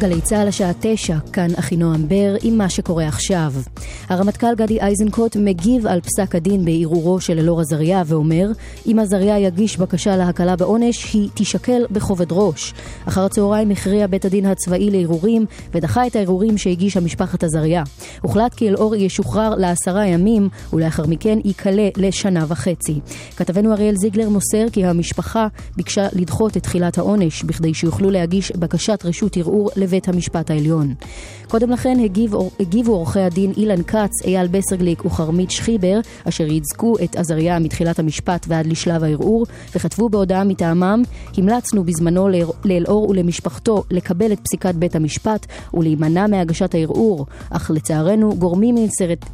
גלי צה"ל השעה תשע, כאן אחינועם בר עם מה שקורה עכשיו. הרמטכ"ל גדי איזנקוט מגיב על פסק הדין בערעורו של אלאור עזריה ואומר אם עזריה יגיש בקשה להקלה בעונש היא תישקל בכובד ראש. אחר הצהריים הכריע בית הדין הצבאי לערעורים ודחה את הערעורים שהגישה משפחת עזריה. הוחלט כי אלאור ישוחרר לעשרה ימים ולאחר מכן ייקלה לשנה וחצי. כתבנו אריאל זיגלר מוסר כי המשפחה ביקשה לדחות את תחילת העונש בכדי שיוכלו להגיש בקשת רשות ערעור לבית המשפט העליון. קודם לכן הגיב, הגיבו עורכי הדין אילן כץ, אייל בסרגליק וכרמית שחיבר, אשר ייצגו את עזריה מתחילת המשפט ועד לשלב הערעור, וכתבו בהודעה מטעמם, המלצנו בזמנו לאלאור ולמשפחתו לקבל את פסיקת בית המשפט ולהימנע מהגשת הערעור, אך לצערנו גורמים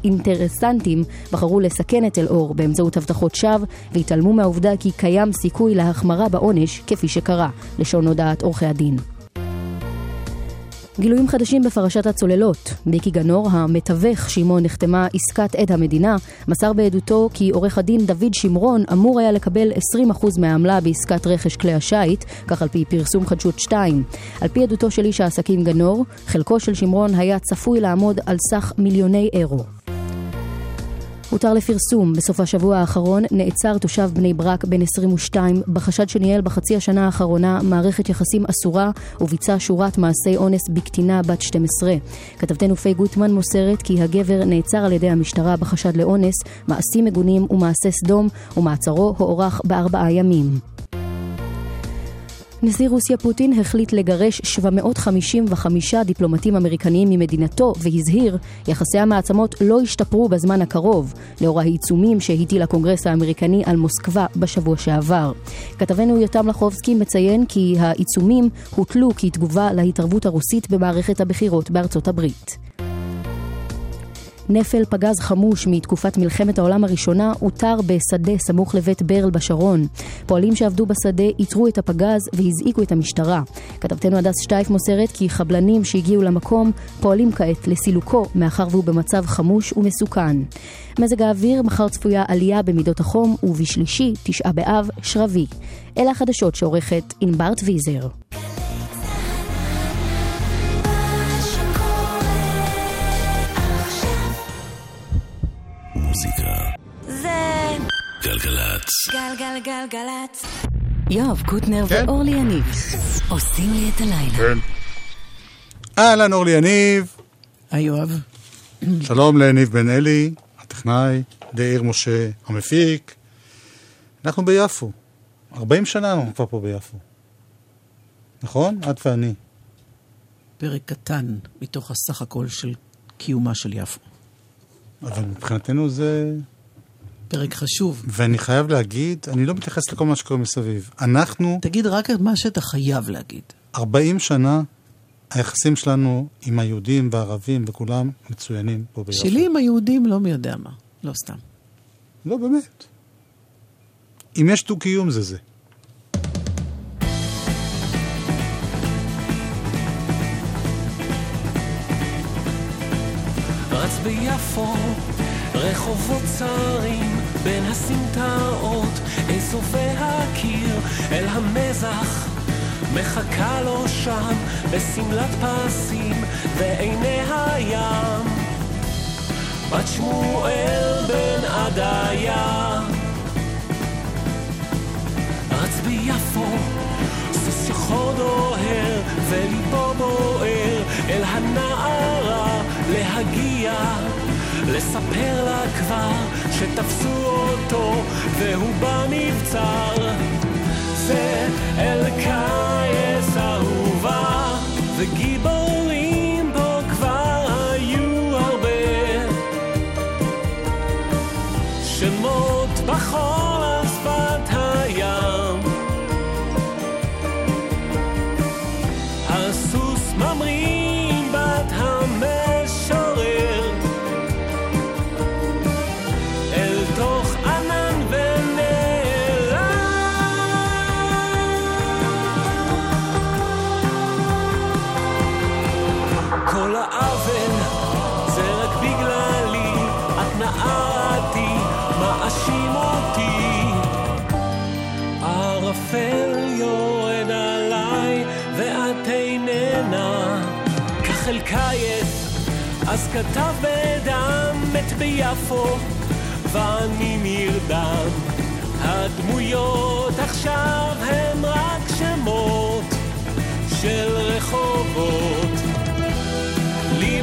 אינטרסנטים בחרו לסכן את אלאור באמצעות הבטחות שווא, והתעלמו מהעובדה כי קיים סיכוי להחמרה בעונש כפי שקרה, לשון הודעת עורכי הדין. גילויים חדשים בפרשת הצוללות. מיקי גנור, המתווך שעימו נחתמה עסקת עד המדינה, מסר בעדותו כי עורך הדין דוד שמרון אמור היה לקבל 20% מהעמלה בעסקת רכש כלי השיט, כך על פי פרסום חדשות 2. על פי עדותו של איש העסקים גנור, חלקו של שמרון היה צפוי לעמוד על סך מיליוני אירו. הותר לפרסום. בסוף השבוע האחרון נעצר תושב בני ברק בן 22 בחשד שניהל בחצי השנה האחרונה מערכת יחסים אסורה וביצע שורת מעשי אונס בקטינה בת 12. כתבתנו פיי גוטמן מוסרת כי הגבר נעצר על ידי המשטרה בחשד לאונס, מעשים מגונים ומעשה סדום ומעצרו הוארך בארבעה ימים. נשיא רוסיה פוטין החליט לגרש 755 דיפלומטים אמריקניים ממדינתו והזהיר יחסי המעצמות לא ישתפרו בזמן הקרוב לאור העיצומים שהטיל הקונגרס האמריקני על מוסקבה בשבוע שעבר. כתבנו יותם לחובסקי מציין כי העיצומים הוטלו כתגובה להתערבות הרוסית במערכת הבחירות בארצות הברית. נפל פגז חמוש מתקופת מלחמת העולם הראשונה אותר בשדה סמוך לבית ברל בשרון. פועלים שעבדו בשדה איתרו את הפגז והזעיקו את המשטרה. כתבתנו הדס שטייף מוסרת כי חבלנים שהגיעו למקום פועלים כעת לסילוקו מאחר והוא במצב חמוש ומסוכן. מזג האוויר מחר צפויה עלייה במידות החום ובשלישי, תשעה באב, שרבי. אלה החדשות שעורכת ענבר טוויזר. גלגלצ. גלגלגלגלצ. יואב קוטנר כן? ואורלי יניב עושים לי את הלילה. כן. אהלן, אורלי יניב. היי, יואב. שלום לניב בן אלי, הטכנאי, ליאיר משה, המפיק. אנחנו ביפו. 40 שנה אנחנו כבר פה ביפו. נכון? את ואני. פרק קטן מתוך הסך הכל של קיומה של יפו. אבל מבחינתנו זה פרק חשוב. ואני חייב להגיד, אני לא מתייחס לכל מה שקורה מסביב. אנחנו... תגיד רק את מה שאתה חייב להגיד. 40 שנה היחסים שלנו עם היהודים והערבים וכולם מצוינים פה ביחד. שלי עם היהודים לא מי יודע מה, לא סתם. לא, באמת. אם יש דו-קיום זה זה. ביפו, רחובות צרים בין הסמטאות, אזובי הקיר אל המזח. מחכה לו שם בשמלת פסים ועיני הים. בת שמואל בן עדיה. רץ ביפו, סוס שחור דוהר וליבו בוער אל הנערה להגיע. לספר לה כבר שתפסו אותו והוא במבצר. זה אלקייס אהובה וגיבורים בו כבר היו הרבה. שמות בחול כתב בדם מת ביפו, ואני נרדם. הדמויות עכשיו הם רק שמות של רחובות. לי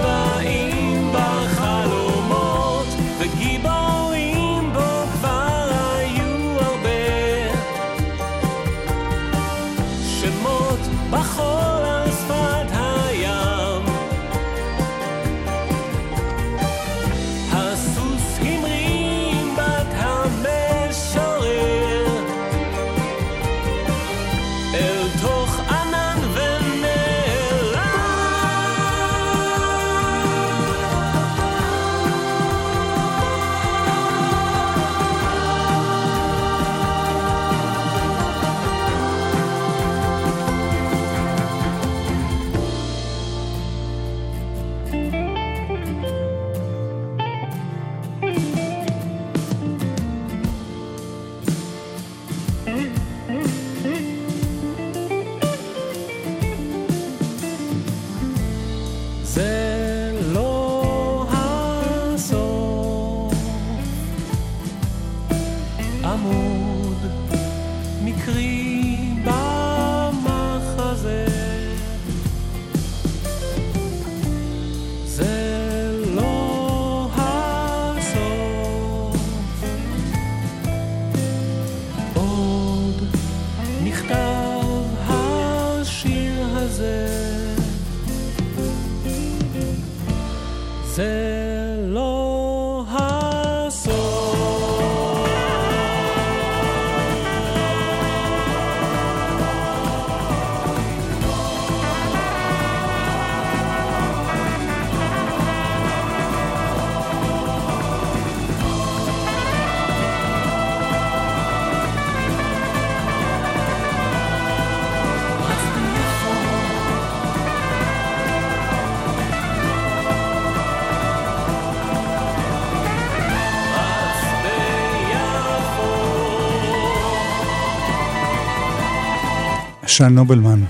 שן נובלמן.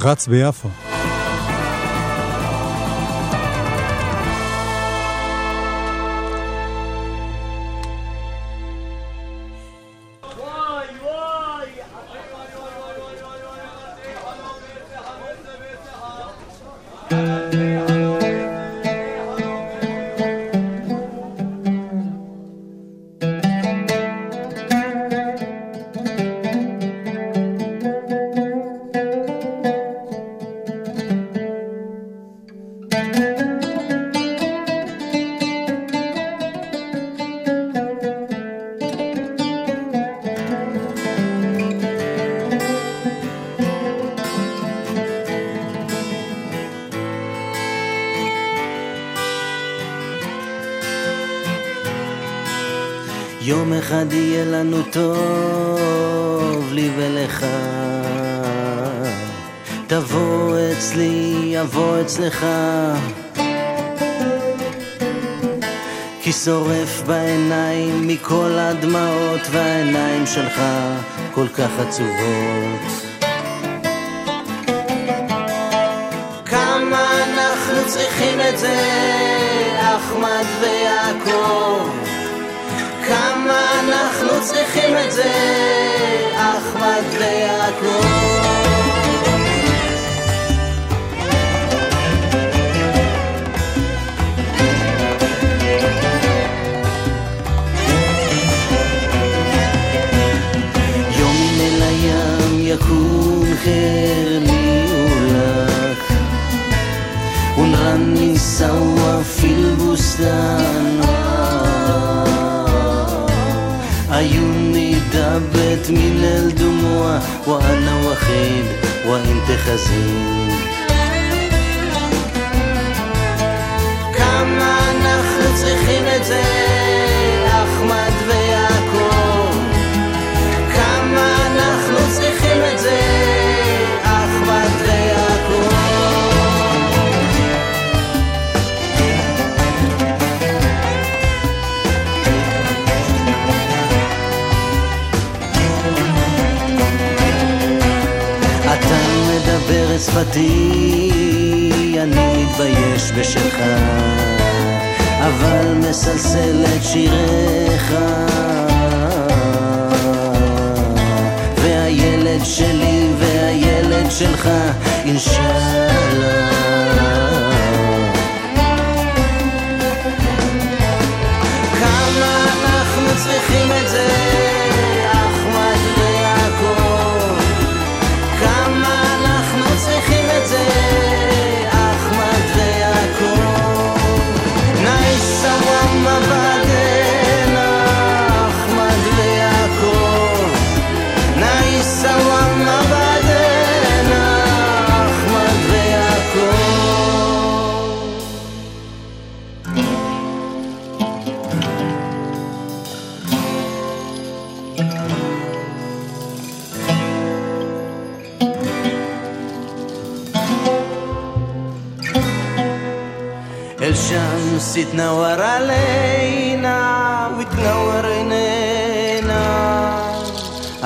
רץ ביפו. כך עצובות. כמה אנחנו צריכים את זה, אחמד ויעקב. כמה אנחנו צריכים את זה, אחמד ויעקב. تصور في البستان عيوني دابت من الدموع وأنا وخيل وأنت خزين כמה אנחנו צריכים את זה שפתי, אני מתבייש בשלך, אבל מסלסל את שיריך. והילד שלי והילד שלך, אינשאללה.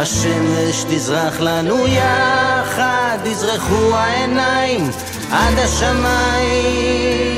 השמש תזרח לנו יחד, יזרחו העיניים עד השמיים.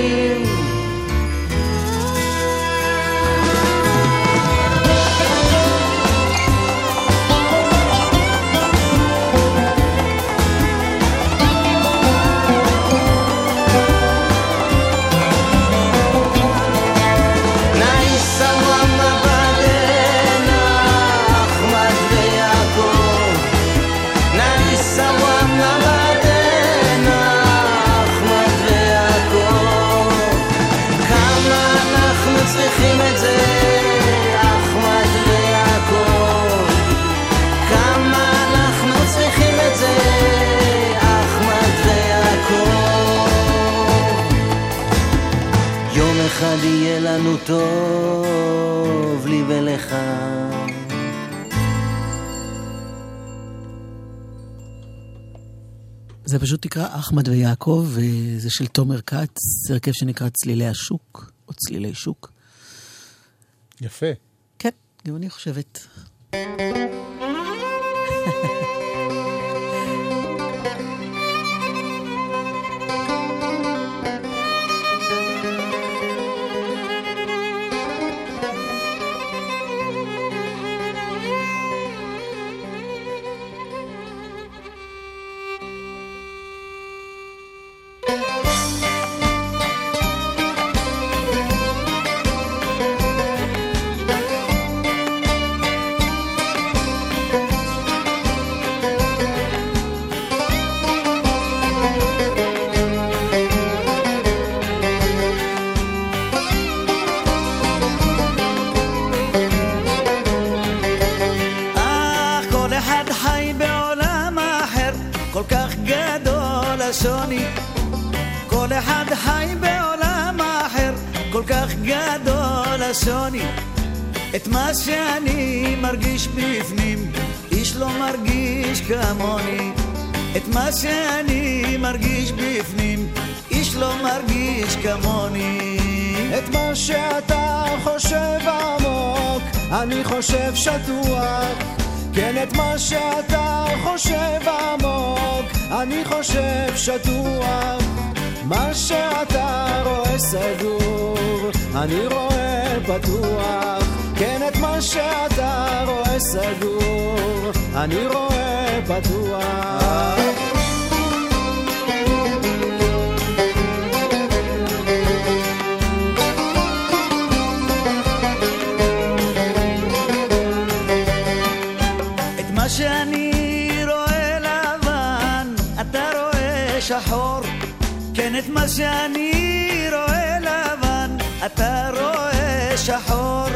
יום אחד יהיה לנו טוב, לי ולך. זה פשוט נקרא אחמד ויעקב, וזה של תומר כץ, זה הרכב שנקרא צלילי השוק, או צלילי שוק. יפה. כן, גם אני חושבת. השוני. את מה שאני מרגיש בפנים, איש לא מרגיש כמוני. את מה שאני מרגיש בפנים, איש לא מרגיש כמוני. את מה שאתה חושב עמוק, אני חושב שטוח. כן, את מה שאתה חושב עמוק, אני חושב שטוח. מה שאתה רואה סגור, אני רואה פתוח. כן, את מה שאתה רואה סגור, אני רואה פתוח. מה שאני רואה לבן, אתה רואה שחור.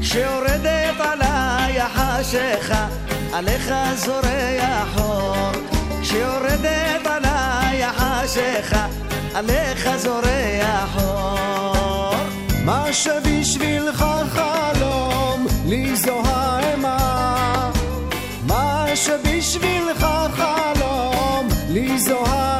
כשיורדת עליי החשיכה, עליך זורח אור. כשיורדת עליי החשיכה, עליך זורח אור. מה שבשבילך חלום, לי זו האימה. מה שבשבילך חלום, לי זו האימה.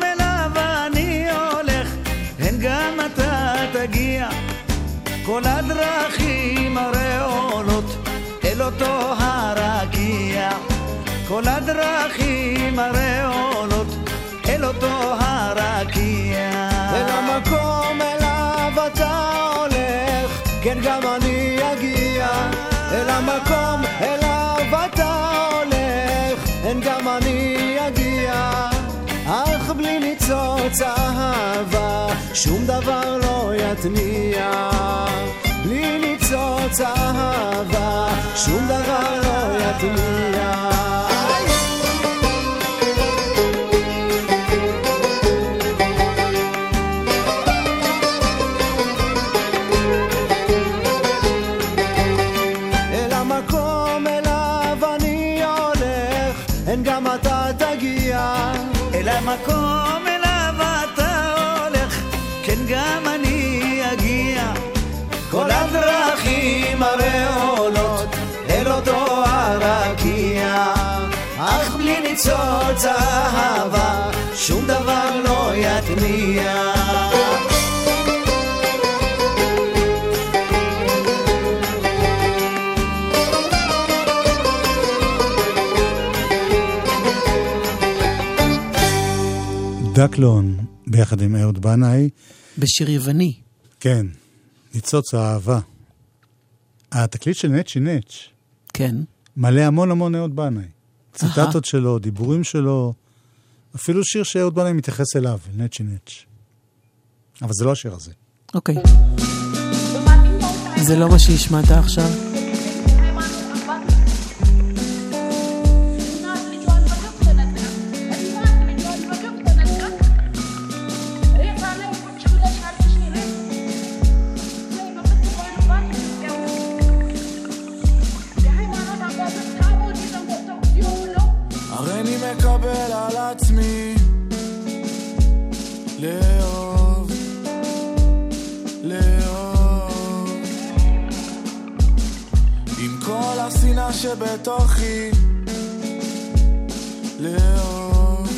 כל הדרכים הרי עולות אל אותו הרקיע. כל הדרכים הרי עולות אל אותו הרקיע. אל המקום אליו אתה הולך, כן גם אני אגיע. אל המקום אליו אתה הולך, כן גם אני אגיע. אך בלי ניצוץ אהבה, שום דבר לא יתניע. בלי ניצוץ אהבה, שום דבר לא יתניע. ניצוץ אהבה, שום דבר לא יתניע. דקלון, ביחד עם אהוד בנאי, בשיר יווני. כן, ניצוץ האהבה. התקליט של נצ'י נץ' כן. מלא המון המון אהוד בנאי. ציטטות שלו, דיבורים שלו, אפילו שיר שאהוד בנאי מתייחס אליו, נצ'י נץ'. אבל זה לא השיר הזה. אוקיי. זה לא מה שהשמעת עכשיו? שבתוכי. לאהוב,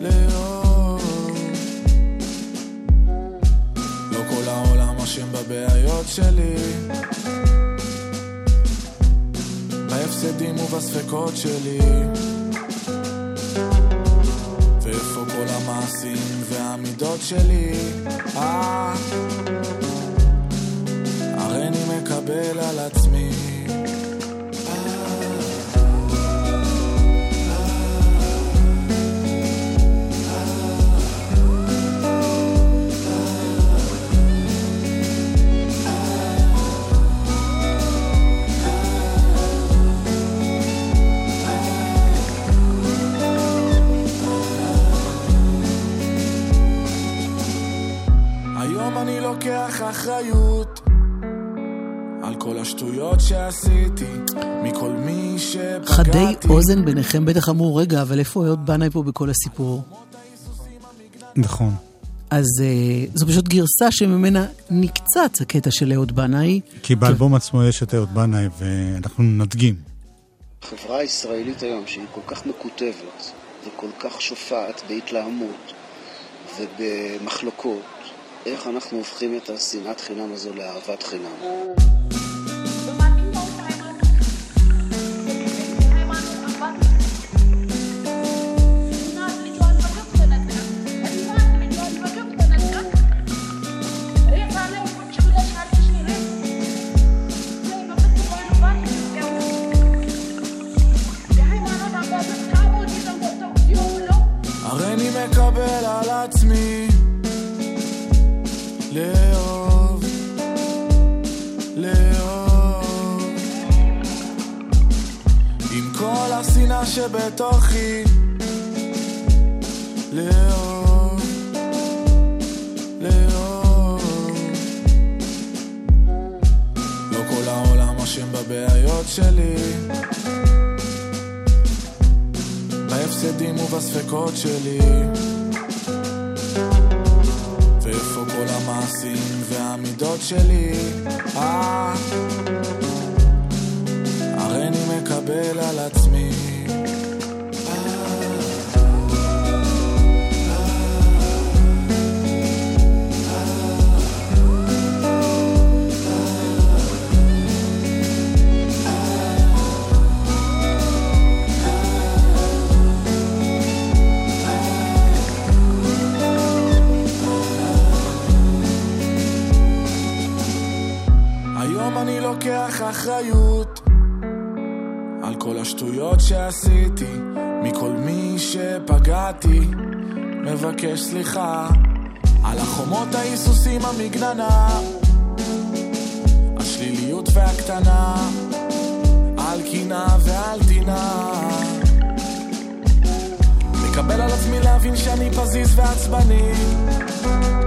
לאהוב לא כל העולם אשם בבעיות שלי. בהפסדים ובספקות שלי. ואיפה כל המעשים והמידות שלי? אה, הרי אני מקבל על עצמי היום אני לוקח אחריות על כל השטויות שעשיתי מכל מי שפגעתי חדי אוזן ביניכם בטח אמרו, רגע, אבל איפה אהוד בנאי פה בכל הסיפור? נכון. אז אה, זו פשוט גרסה שממנה נקצץ הקטע של אהוד בנאי. כי באלבום עצמו יש את אהוד בנאי, ואנחנו נדגים. החברה הישראלית היום, שהיא כל כך מקוטבת וכל כך שופעת בהתלהמות ובמחלוקות, איך אנחנו הופכים את השנאת חינם הזו לאהבת חינם? שבתוכי. לאהוב, לאהוב לא כל העולם אשם בבעיות שלי. בהפסדים ובספקות שלי. ואיפה כל המעשים והמידות שלי? אה, הרי מקבל על עצמי אחריות על כל השטויות שעשיתי, מכל מי שפגעתי, מבקש סליחה על החומות ההיסוסים המגננה, השליליות והקטנה, על קינה ועל טינה. מקבל על עצמי להבין שאני פזיז ועצבני,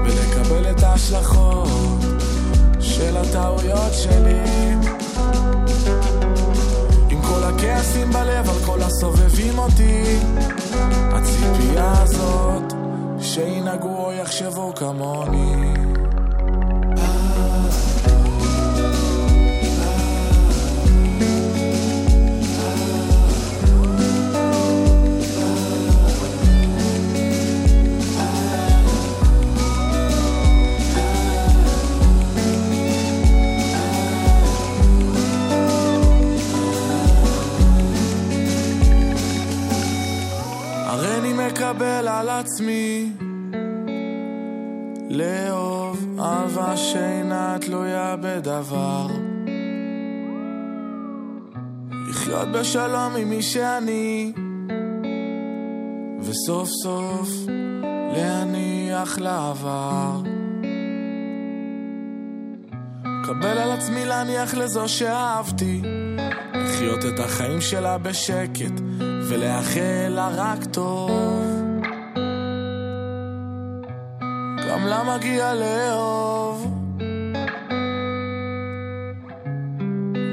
ולקבל את ההשלכות של הטעויות שלי. עם כל הכעסים בלב על כל הסובבים אותי, הציפייה הזאת שינהגו או יחשבו כמוני. מקבל על עצמי. לאהוב אהבה שאינה תלויה בדבר. לחיות בשלום עם מי שאני. וסוף סוף להניח לעבר. קבל על עצמי להניח לזו שאהבתי. לחיות את החיים שלה בשקט ולאחל לה רק טוב. גם לה מגיע לאהוב.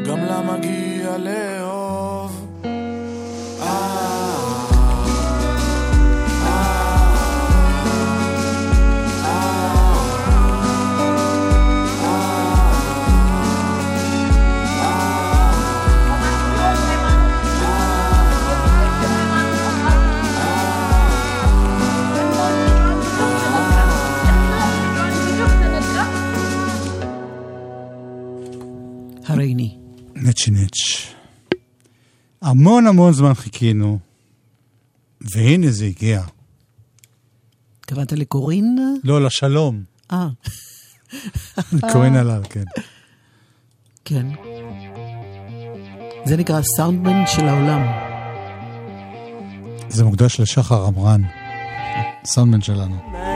גם לה מגיע לאהוב. נצ'י נץ'. המון המון זמן חיכינו, והנה זה הגיע. התכוונת לקורין? לא, לשלום. אה, קורין הלל, כן. כן. זה נקרא סאונדמן של העולם. זה מוקדש לשחר עמרן, סאונדמן שלנו.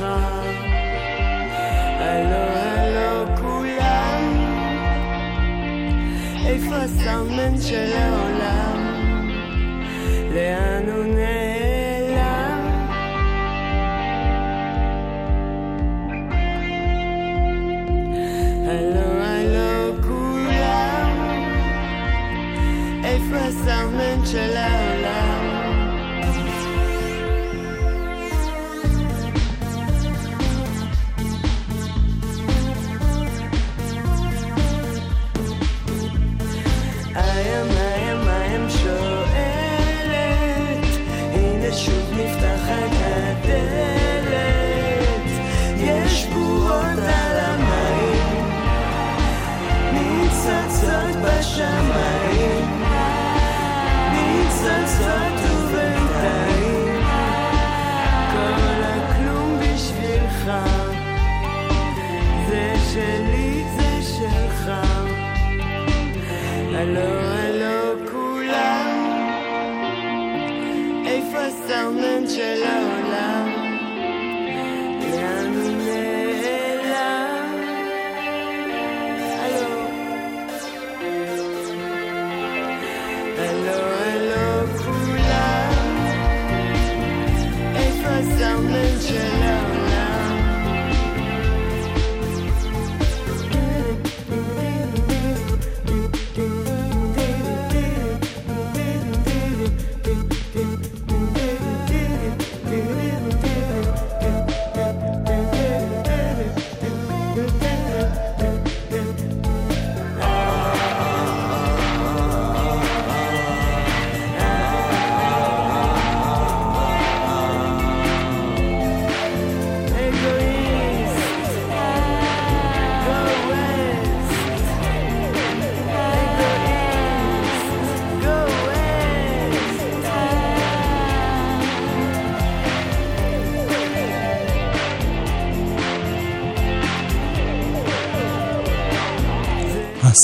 שלך. הלו, הלו, כולם, איפה הסאונדמן של העולם? לאן הוא נעלם? הלו, הלו, כולם, איפה הסאונדמן של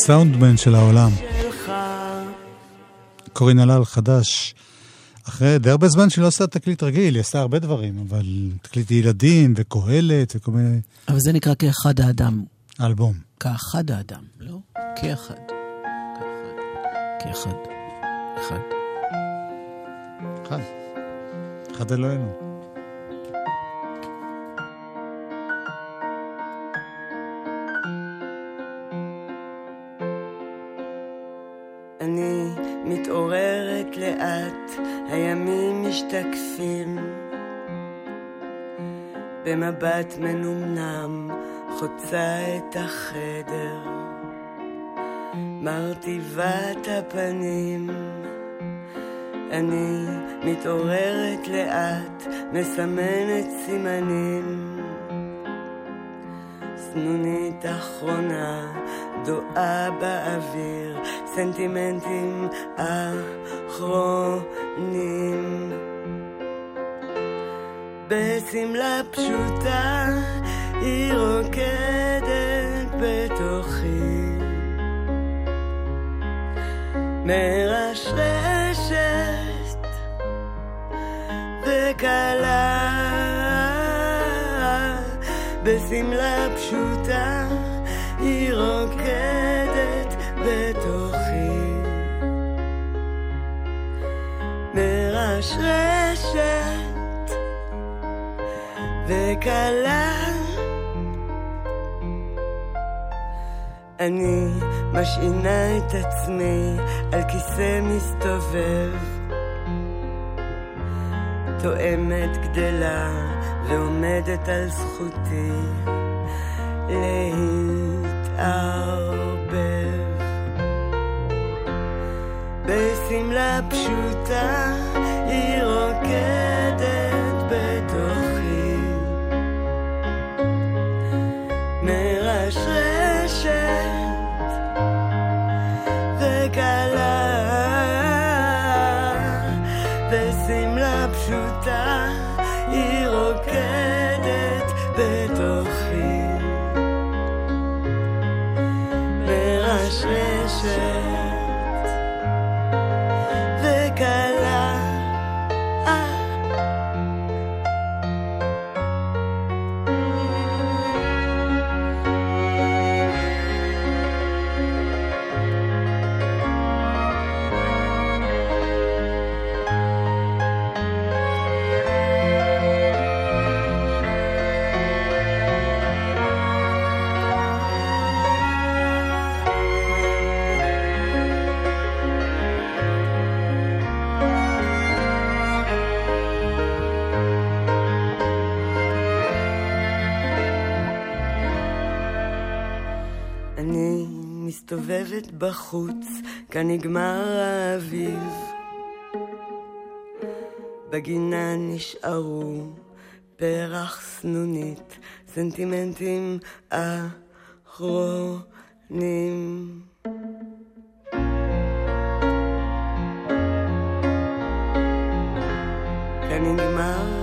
הסאונדמן של העולם. קורין הלל חדש. אחרי די הרבה זמן שהיא לא עושה תקליט רגיל, היא עושה הרבה דברים, אבל תקליט ילדים וקהלת וכל מיני... אבל זה נקרא כאחד האדם. אלבום. כאחד האדם, לא? כאחד. כאחד. כאחד. אחד. אחד. אחד אלוהינו. במבט מנומנם, חוצה את החדר. מרטיבת הפנים. אני מתעוררת לאט, מסמנת סימנים. סנונית אחרונה דואה באוויר, סנטימנטים אחרונים. בשמלה פשוטה היא רוקדת בתוכי. מרשרשת וקלה בשמלה פשוטה היא רוקדת בתוכי מרשרשת וקלה אני משעינה את עצמי על כיסא מסתובב. תואמת גדלה ועומדת על זכותי להתערבב. בשמלה פשוטה היא רוקדת מסתובבת בחוץ, כאן נגמר האביב. בגינה נשארו פרח סנונית, סנטימנטים אחרונים. כאן נגמר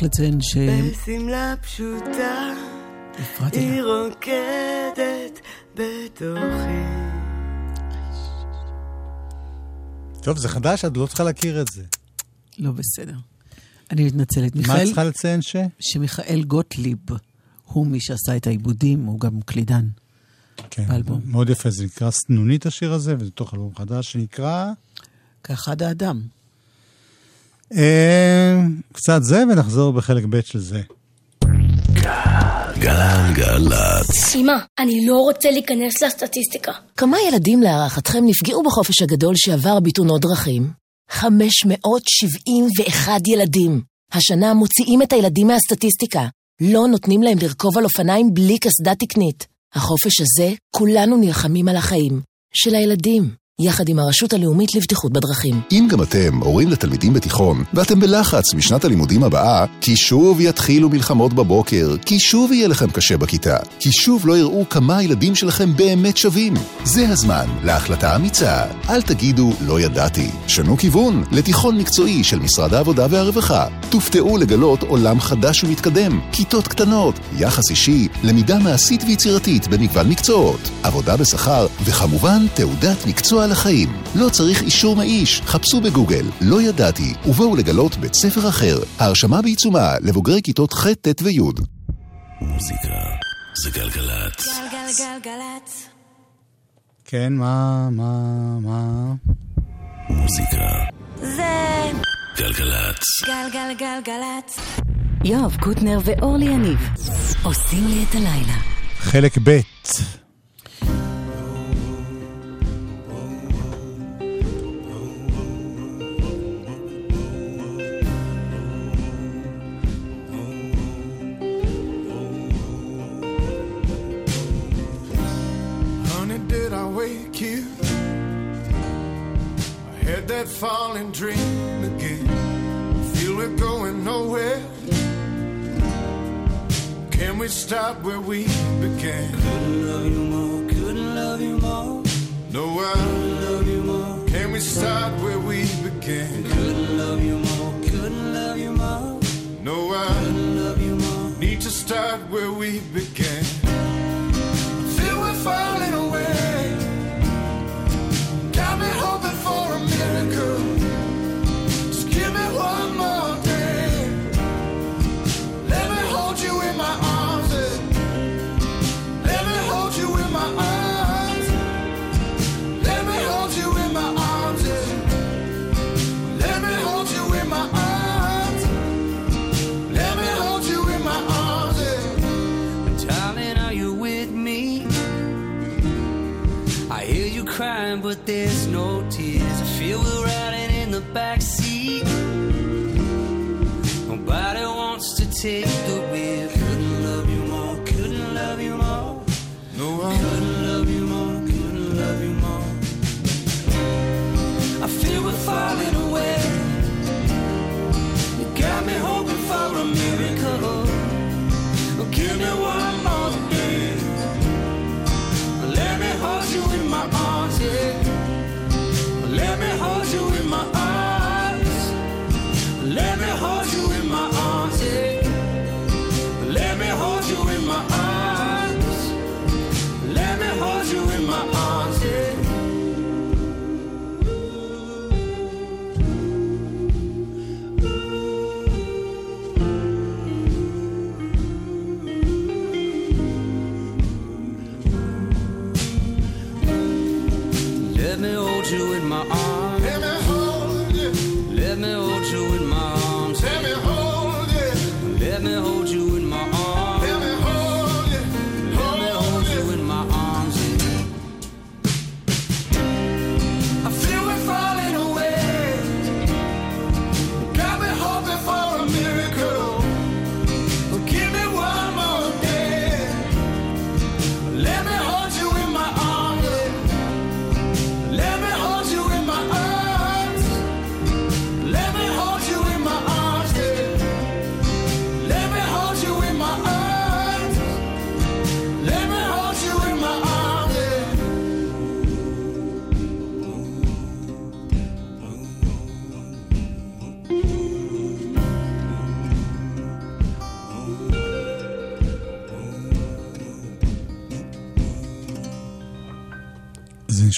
צריך לציין ש... בשמלה פשוטה היא. רוקדת בתוכי. טוב, זה חדש, את לא צריכה להכיר את זה. לא בסדר. אני מתנצלת. מה את מיכאל, צריכה לציין ש? שמיכאל גוטליב הוא מי שעשה את העיבודים, הוא גם קלידן. כן, באלבום. מאוד יפה, זה נקרא סנונית השיר הזה, וזה תוך אלבום חדש שנקרא... כאחד האדם. אה, קצת זה, ונחזור בחלק ב' של זה. גלגלצ. אמא, אני לא רוצה להיכנס לסטטיסטיקה. כמה ילדים להערכתכם נפגעו בחופש הגדול שעבר בתאונות דרכים? 571 ילדים. השנה מוציאים את הילדים מהסטטיסטיקה. לא נותנים להם לרכוב על אופניים בלי קסדה תקנית. החופש הזה, כולנו נלחמים על החיים. של הילדים. יחד עם הרשות הלאומית לבטיחות בדרכים. אם גם אתם הורים לתלמידים בתיכון, ואתם בלחץ משנת הלימודים הבאה, כי שוב יתחילו מלחמות בבוקר, כי שוב יהיה לכם קשה בכיתה, כי שוב לא יראו כמה הילדים שלכם באמת שווים. זה הזמן להחלטה אמיצה. אל תגידו לא ידעתי. שנו כיוון לתיכון מקצועי של משרד העבודה והרווחה. תופתעו לגלות עולם חדש ומתקדם, כיתות קטנות, יחס אישי, למידה מעשית ויצירתית במגוון מקצועות, עבודה בשכר, וכמובן תעודת מקצוע לחיים. לא צריך אישור מאיש, חפשו בגוגל, לא ידעתי, ובואו לגלות בית ספר אחר. ההרשמה בעיצומה לבוגרי כיתות ח', ט' וי'. מוזיקה זה גלגלצ. גלגלגלגלצ. כן, מה, מה, מה? מוזיקה זה גלגלצ. גלגלגלגלצ. יואב קוטנר ואורלי יניב עושים לי את הלילה. חלק ב' falling dream again. Feel we're going nowhere. Can we stop where we began? Couldn't love you more, couldn't love you more. No, I couldn't love you more. Can we start where we began? Couldn't love you more, couldn't love you more. No, I couldn't love you more. Need to start where we began. Feel we're falling away. Take the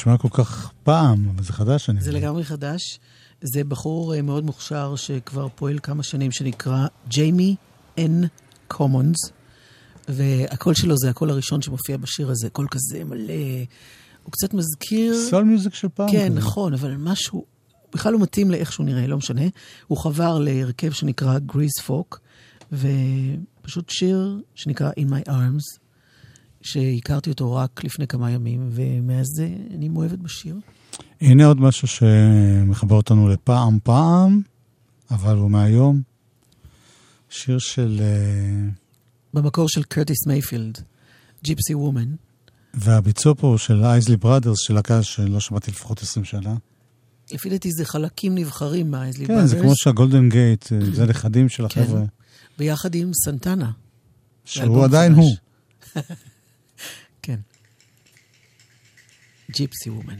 נשמע כל כך פעם, אבל זה חדש. אני זה מבין. לגמרי חדש. זה בחור אה, מאוד מוכשר שכבר פועל כמה שנים, שנקרא ג'יימי אן קומונס, והקול שלו זה הקול הראשון שמופיע בשיר הזה, קול כזה מלא. הוא קצת מזכיר... soul music של פעם. כן, כזה. נכון, אבל משהו, בכלל לא מתאים לאיך שהוא נראה, לא משנה. הוא חבר להרכב שנקרא Grizfolk, ופשוט שיר שנקרא In My Arms, שהכרתי אותו רק לפני כמה ימים, ומאז זה אני מאוהבת בשיר. הנה עוד משהו שמחבר אותנו לפעם פעם, אבל הוא מהיום. שיר של... אה, במקור של קרטיס מייפילד. Gypsy Woman. והביצוע פה של Isley Brothers, של להקה שלא שמעתי לפחות 20 שנה. לפי דעתי זה חלקים נבחרים מה Isley כן, זה כמו שה Golden Gate, זה נכדים של כן. החבר'ה. ביחד עם סנטנה. שהוא עדיין חדש. הוא. כן. ג'יפסי וומן.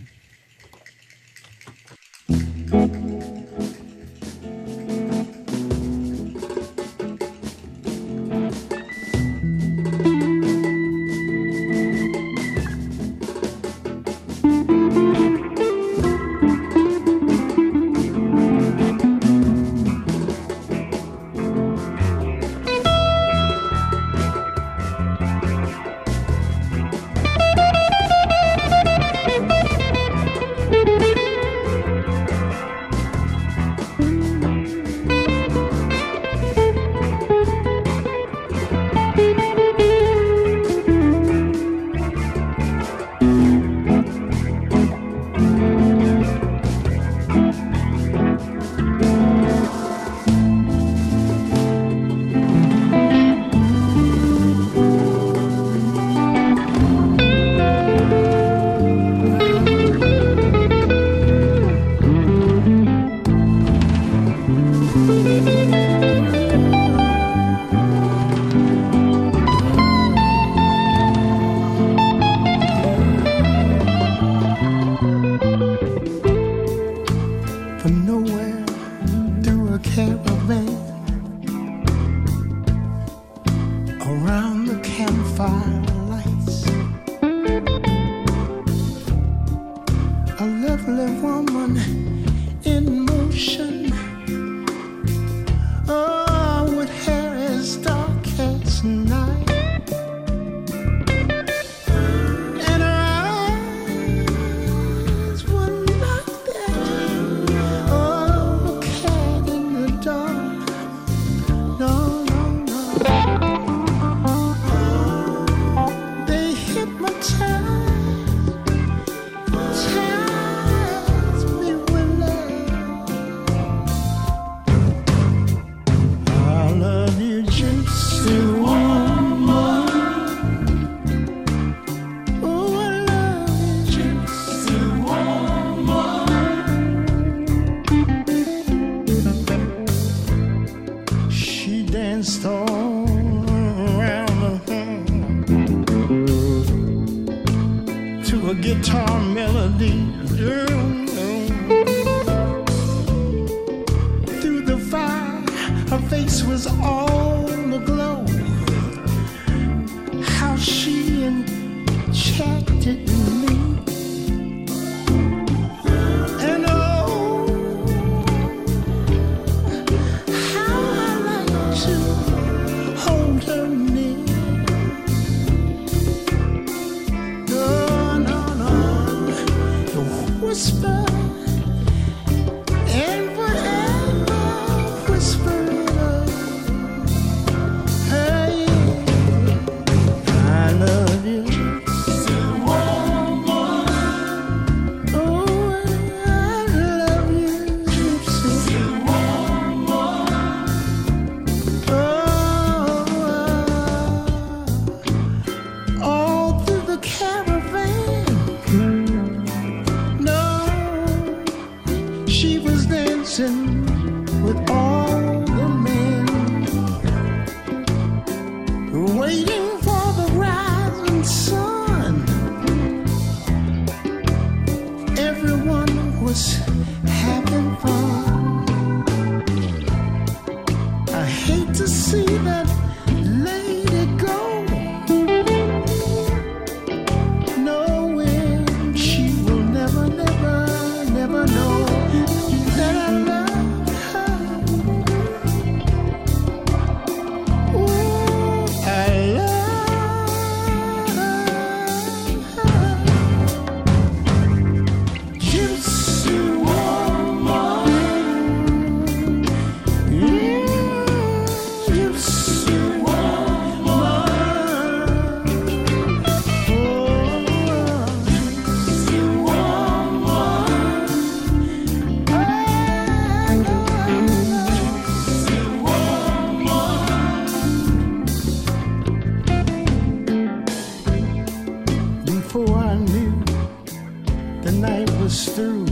Night was through.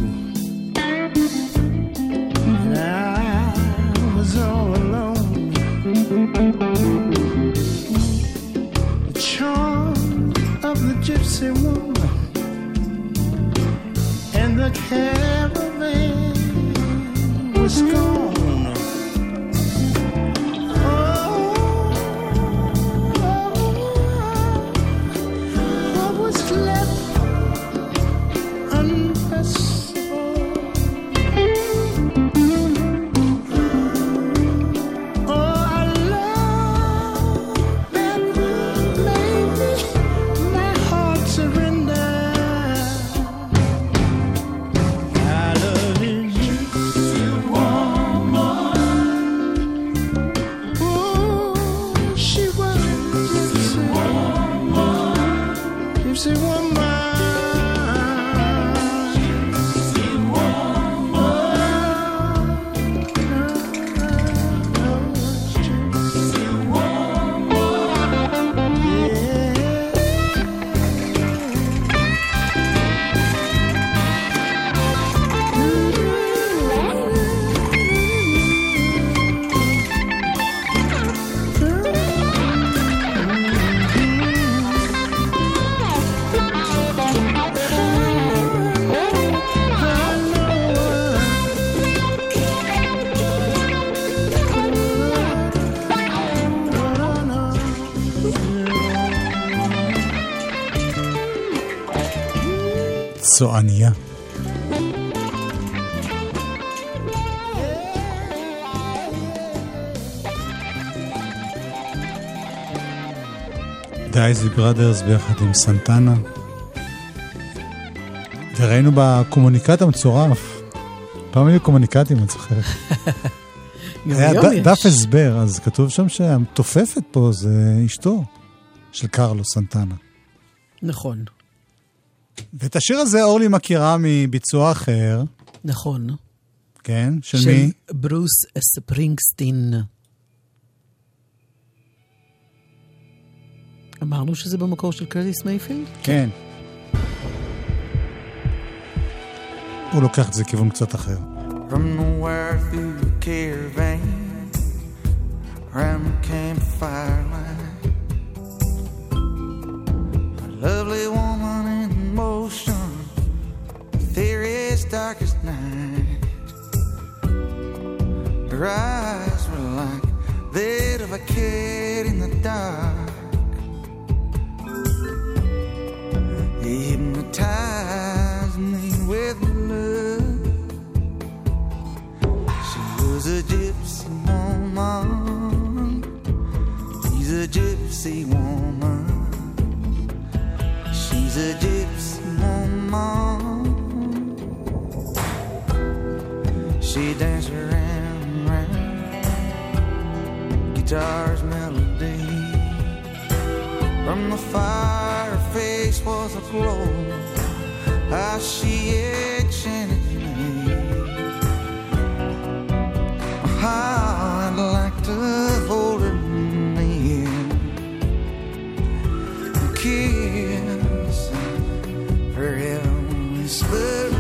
And I was all alone. The charm of the gypsy woman and the caravan was gone. צועניה. דייזי בראדרס ביחד עם סנטנה. וראינו בקומוניקט המצורף, פעם היו קומוניקטים, זוכרת? גם היה ד-. דף הסבר, אז כתוב שם שהמתופפת פה זה אשתו של קרלו סנטנה. נכון, ואת השיר הזה אורלי מכירה מביצוע אחר, נכון. כן? של מי? ברוס ספרינגסטין. אמרנו שזה במקור של קרטיס מייפילד? כן. הוא לוקח את זה לכיוון קצת אחר. From nowhere through the caravan, around the campfire line. A lovely woman Her eyes were like that of a cat in the dark. They hypnotized me with love. She was a gypsy woman. She's a gypsy woman. She's a gypsy Guitar's melody. From the fire, her face was aglow. How she enchanted me. How I'd like to hold her near and kiss her every slurry.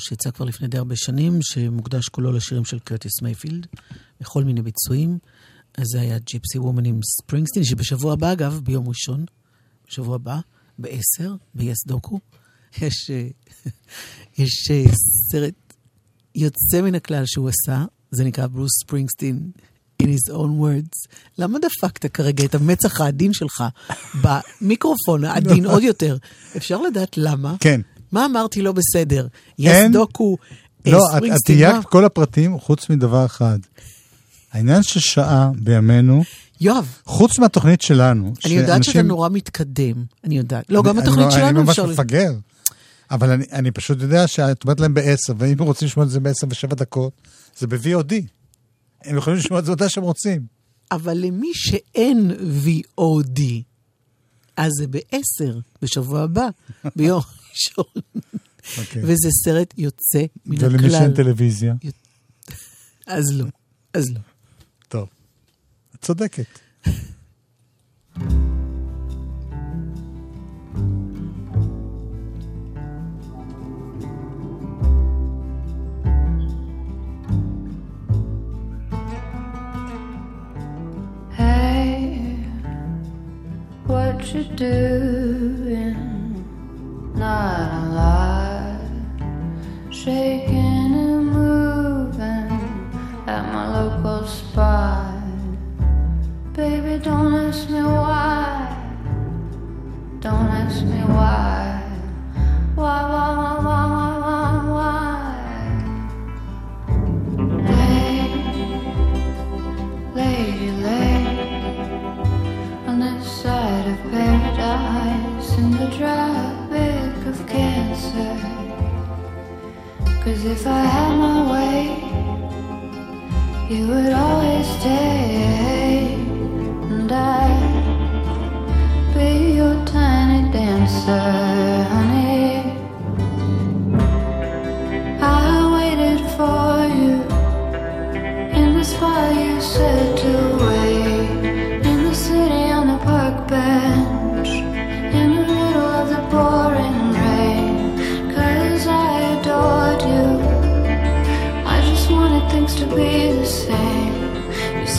שיצא כבר לפני די הרבה שנים, שמוקדש כולו לשירים של קרטיס מייפילד, בכל מיני ביצועים. אז זה היה Gypsy Woman עם ספרינגסטין, שבשבוע הבא, אגב, ביום ראשון, בשבוע הבא, ב-10, ב-yes דוקו, יש, אה, יש אה, סרט יוצא מן הכלל שהוא עשה, זה נקרא ברוס ספרינגסטין. in his own words. למה דפקת כרגע את המצח העדין שלך במיקרופון העדין עוד יותר? אפשר לדעת למה? כן. מה אמרתי לא בסדר? יש אין- דוקו, אה, לא, את- את? דייקת כל הפרטים חוץ מדבר אחד. העניין של שעה בימינו, יואב, חוץ מהתוכנית שלנו, אני יודעת שאתה נורא מתקדם, אני יודעת. לא, גם התוכנית שלנו אני ממש אפשר... מפגר. אבל אני, אני פשוט יודע שאת אומרת להם בעשר, ואם הם רוצים לשמוע את זה בעשר ושבע דקות, זה ב-VOD. הם יכולים לשמוע את זה מתי שהם רוצים. אבל למי שאין VOD, אז זה בעשר, בשבוע הבא, ביום ראשון. אוקיי. וזה סרט יוצא מן הכלל. ולמי שאין טלוויזיה. אז לא, אז לא. טוב. את צודקת. Hey, what you doing? Not a lot. Shaking and moving at my local spot. Baby, don't ask me why. Don't ask me. Why, Cause if I had my way, you would always stay, and I'd be your tiny dancer, honey.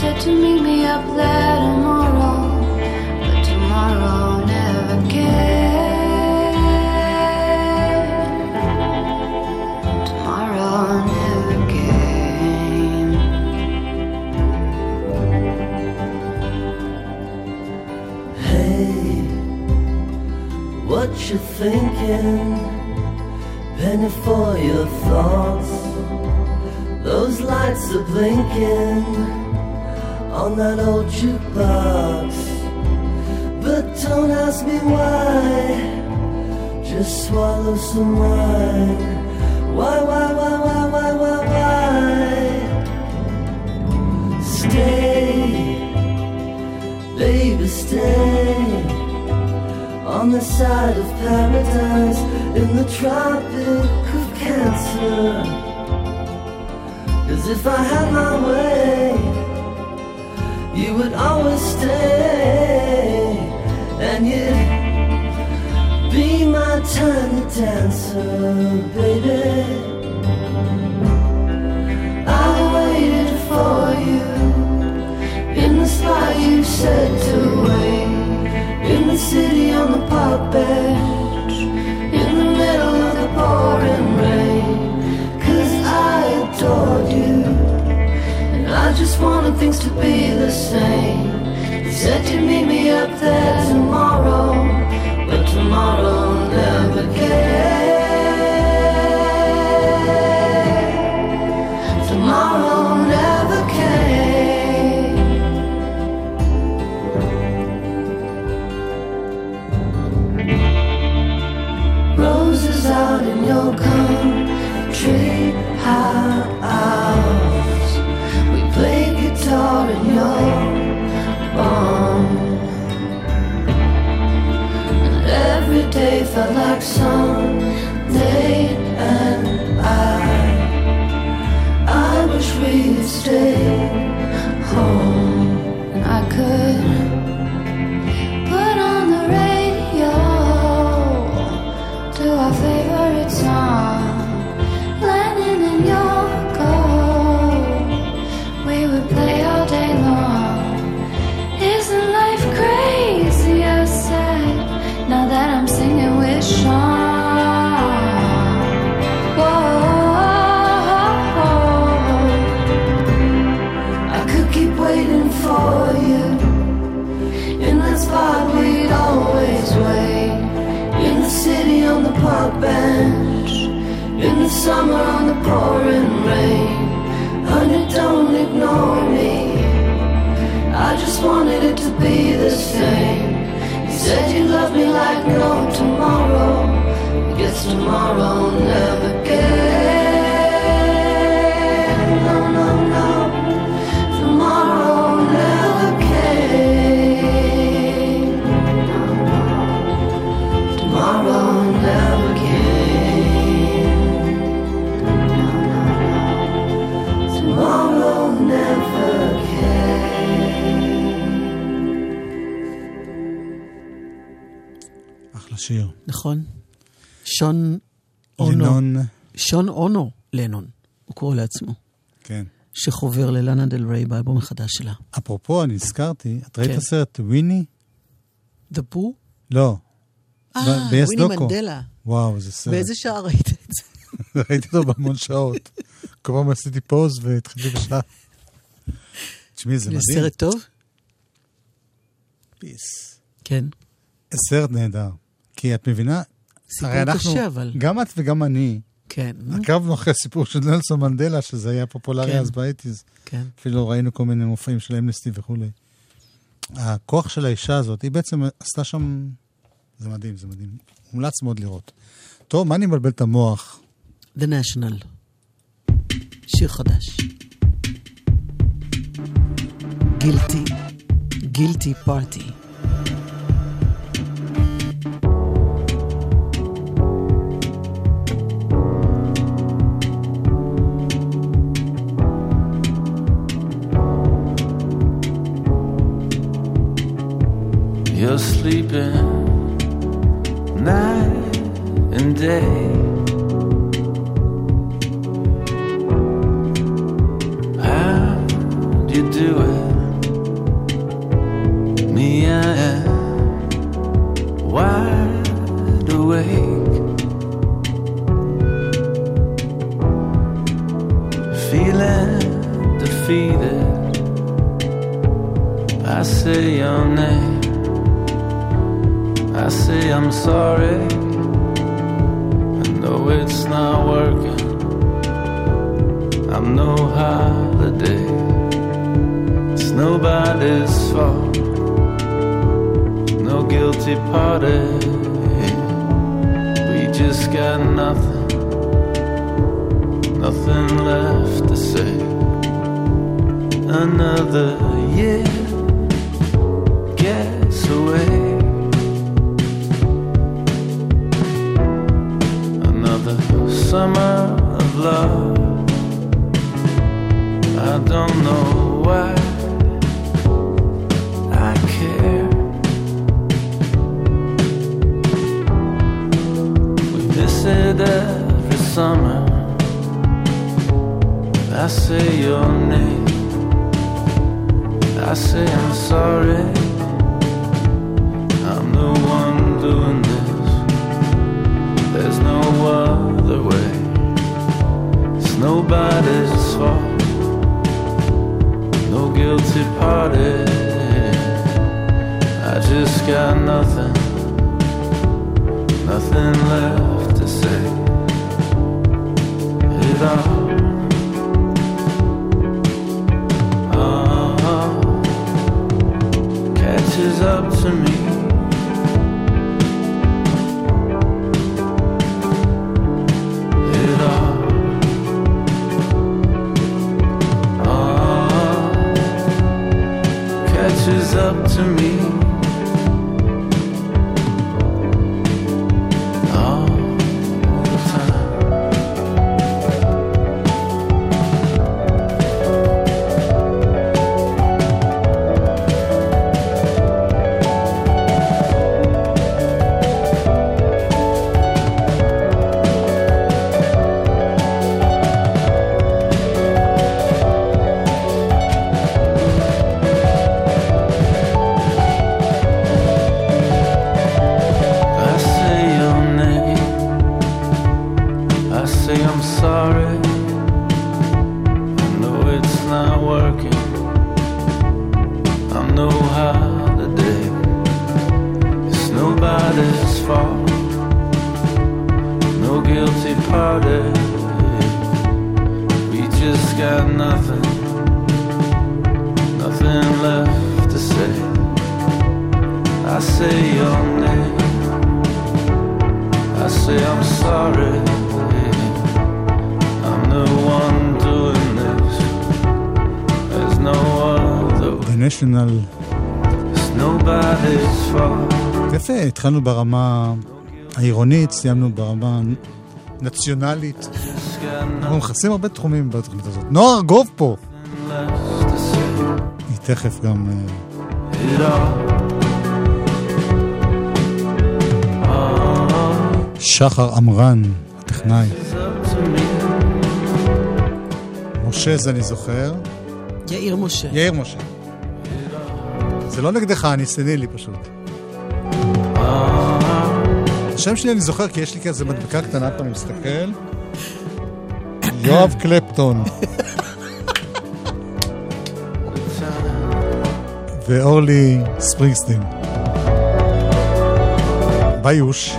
Said to meet me up there tomorrow. But tomorrow never came. Tomorrow never came. Hey, what you thinking? Penny for your thoughts. Those lights are blinking on that old jukebox. But don't ask me why. Just swallow some wine. Why, why, why, why, why, why, why? Stay baby, stay on the side of paradise in the tropic of cancer. Cause if I had my way, you would always stay, and you'd be my tiny dancer, baby. I waited for you in the spot you said to wait. In the city on the park bench. In the middle of the pouring rain. I just wanted things to be the same. You said you'd meet me up there tomorrow. But tomorrow never came. bench in the summer on the pouring rain. Honey, don't ignore me. I just wanted it to be the same. You said you loved me like no tomorrow. I guess tomorrow never came. אחלה שיר. נכון. שון אונו. לינון. שון אונו לנון, הוא קורא לעצמו. כן. שחובר ללנה דל ריי באלבום החדש שלה. אפרופו, אני נזכרתי, את ראית כן. את הסרט וויני? The Pooh? לא. אה, וויני. מנדלה. וואו, איזה סרט. באיזה שעה ראית את זה? ראיתי אותו בהמון שעות. כל פעם עשיתי פוז והתחלתי בשעה. תשמעי, זה זה מדהים. סרט טוב? פיס. כן. סרט נהדר. כי את מבינה, סיפור הרי אנחנו, קשה, אבל. גם את וגם אני, כן. עקבנו אחרי הסיפור של נלסון מנדלה, שזה היה פופולרי כן. אז באייטיז. כן. אפילו ראינו כל מיני מופעים של אמנסטי וכולי. הכוח של האישה הזאת, היא בעצם עשתה שם... זה מדהים, זה מדהים. מומלץ מאוד לראות. טוב, מה אני מבלבל את המוח? The National. שיר חדש. גילטי. גילטי פארטי. Sleeping night and day. Just got nothing. Nothing left to say. It all. all catches up to me. It all, all catches up to me. התחלנו ברמה העירונית, סיימנו ברמה נציונלית. אנחנו מכסים הרבה תחומים בתוכנית הזאת. נועה ארגוב פה. היא תכף גם... אה. שחר עמרן, הטכנאי. משה זה אני זוכר. יאיר משה. יאיר משה. זה לא נגדך, ניסיני לי פשוט. השם שלי אני זוכר כי יש לי כזה מדבקה קטנה אני מסתכל. יואב קלפטון. ואורלי ספרינגסטין. ביוש.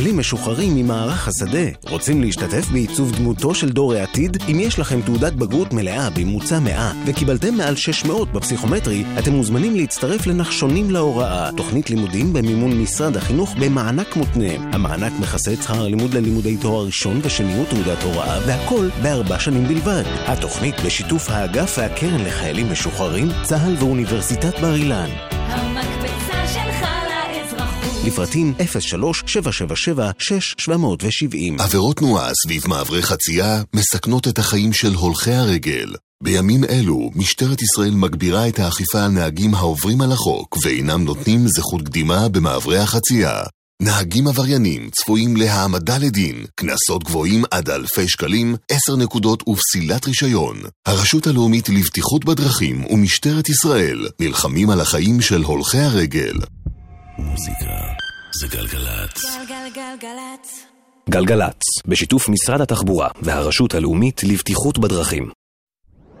חיילים משוחררים ממערך השדה רוצים להשתתף בעיצוב דמותו של דור העתיד? אם יש לכם תעודת בגרות מלאה בממוצע 100 וקיבלתם מעל 600 בפסיכומטרי, אתם מוזמנים להצטרף לנחשונים להוראה, תוכנית לימודים במימון משרד החינוך במענק מותנה. המענק מכסה את שכר הלימוד ללימודי תואר ראשון ושני ותעודת הוראה, והכל בארבע שנים בלבד. התוכנית בשיתוף האגף והקרן לחיילים משוחררים, צה"ל ואוניברסיטת בר אילן. לאזרחות. לפרטים 03-777-6770 עבירות תנועה סביב מעברי חצייה מסכנות את החיים של הולכי הרגל. בימים אלו, משטרת ישראל מגבירה את האכיפה על נהגים העוברים על החוק ואינם נותנים זכות קדימה במעברי החצייה. נהגים עבריינים צפויים להעמדה לדין, קנסות גבוהים עד אלפי שקלים, עשר נקודות ופסילת רישיון. הרשות הלאומית לבטיחות בדרכים ומשטרת ישראל נלחמים על החיים של הולכי הרגל. מוזיקה זה גלגלצ. גלגלגלגלצ. גלגלצ, בשיתוף משרד התחבורה והרשות הלאומית לבטיחות בדרכים.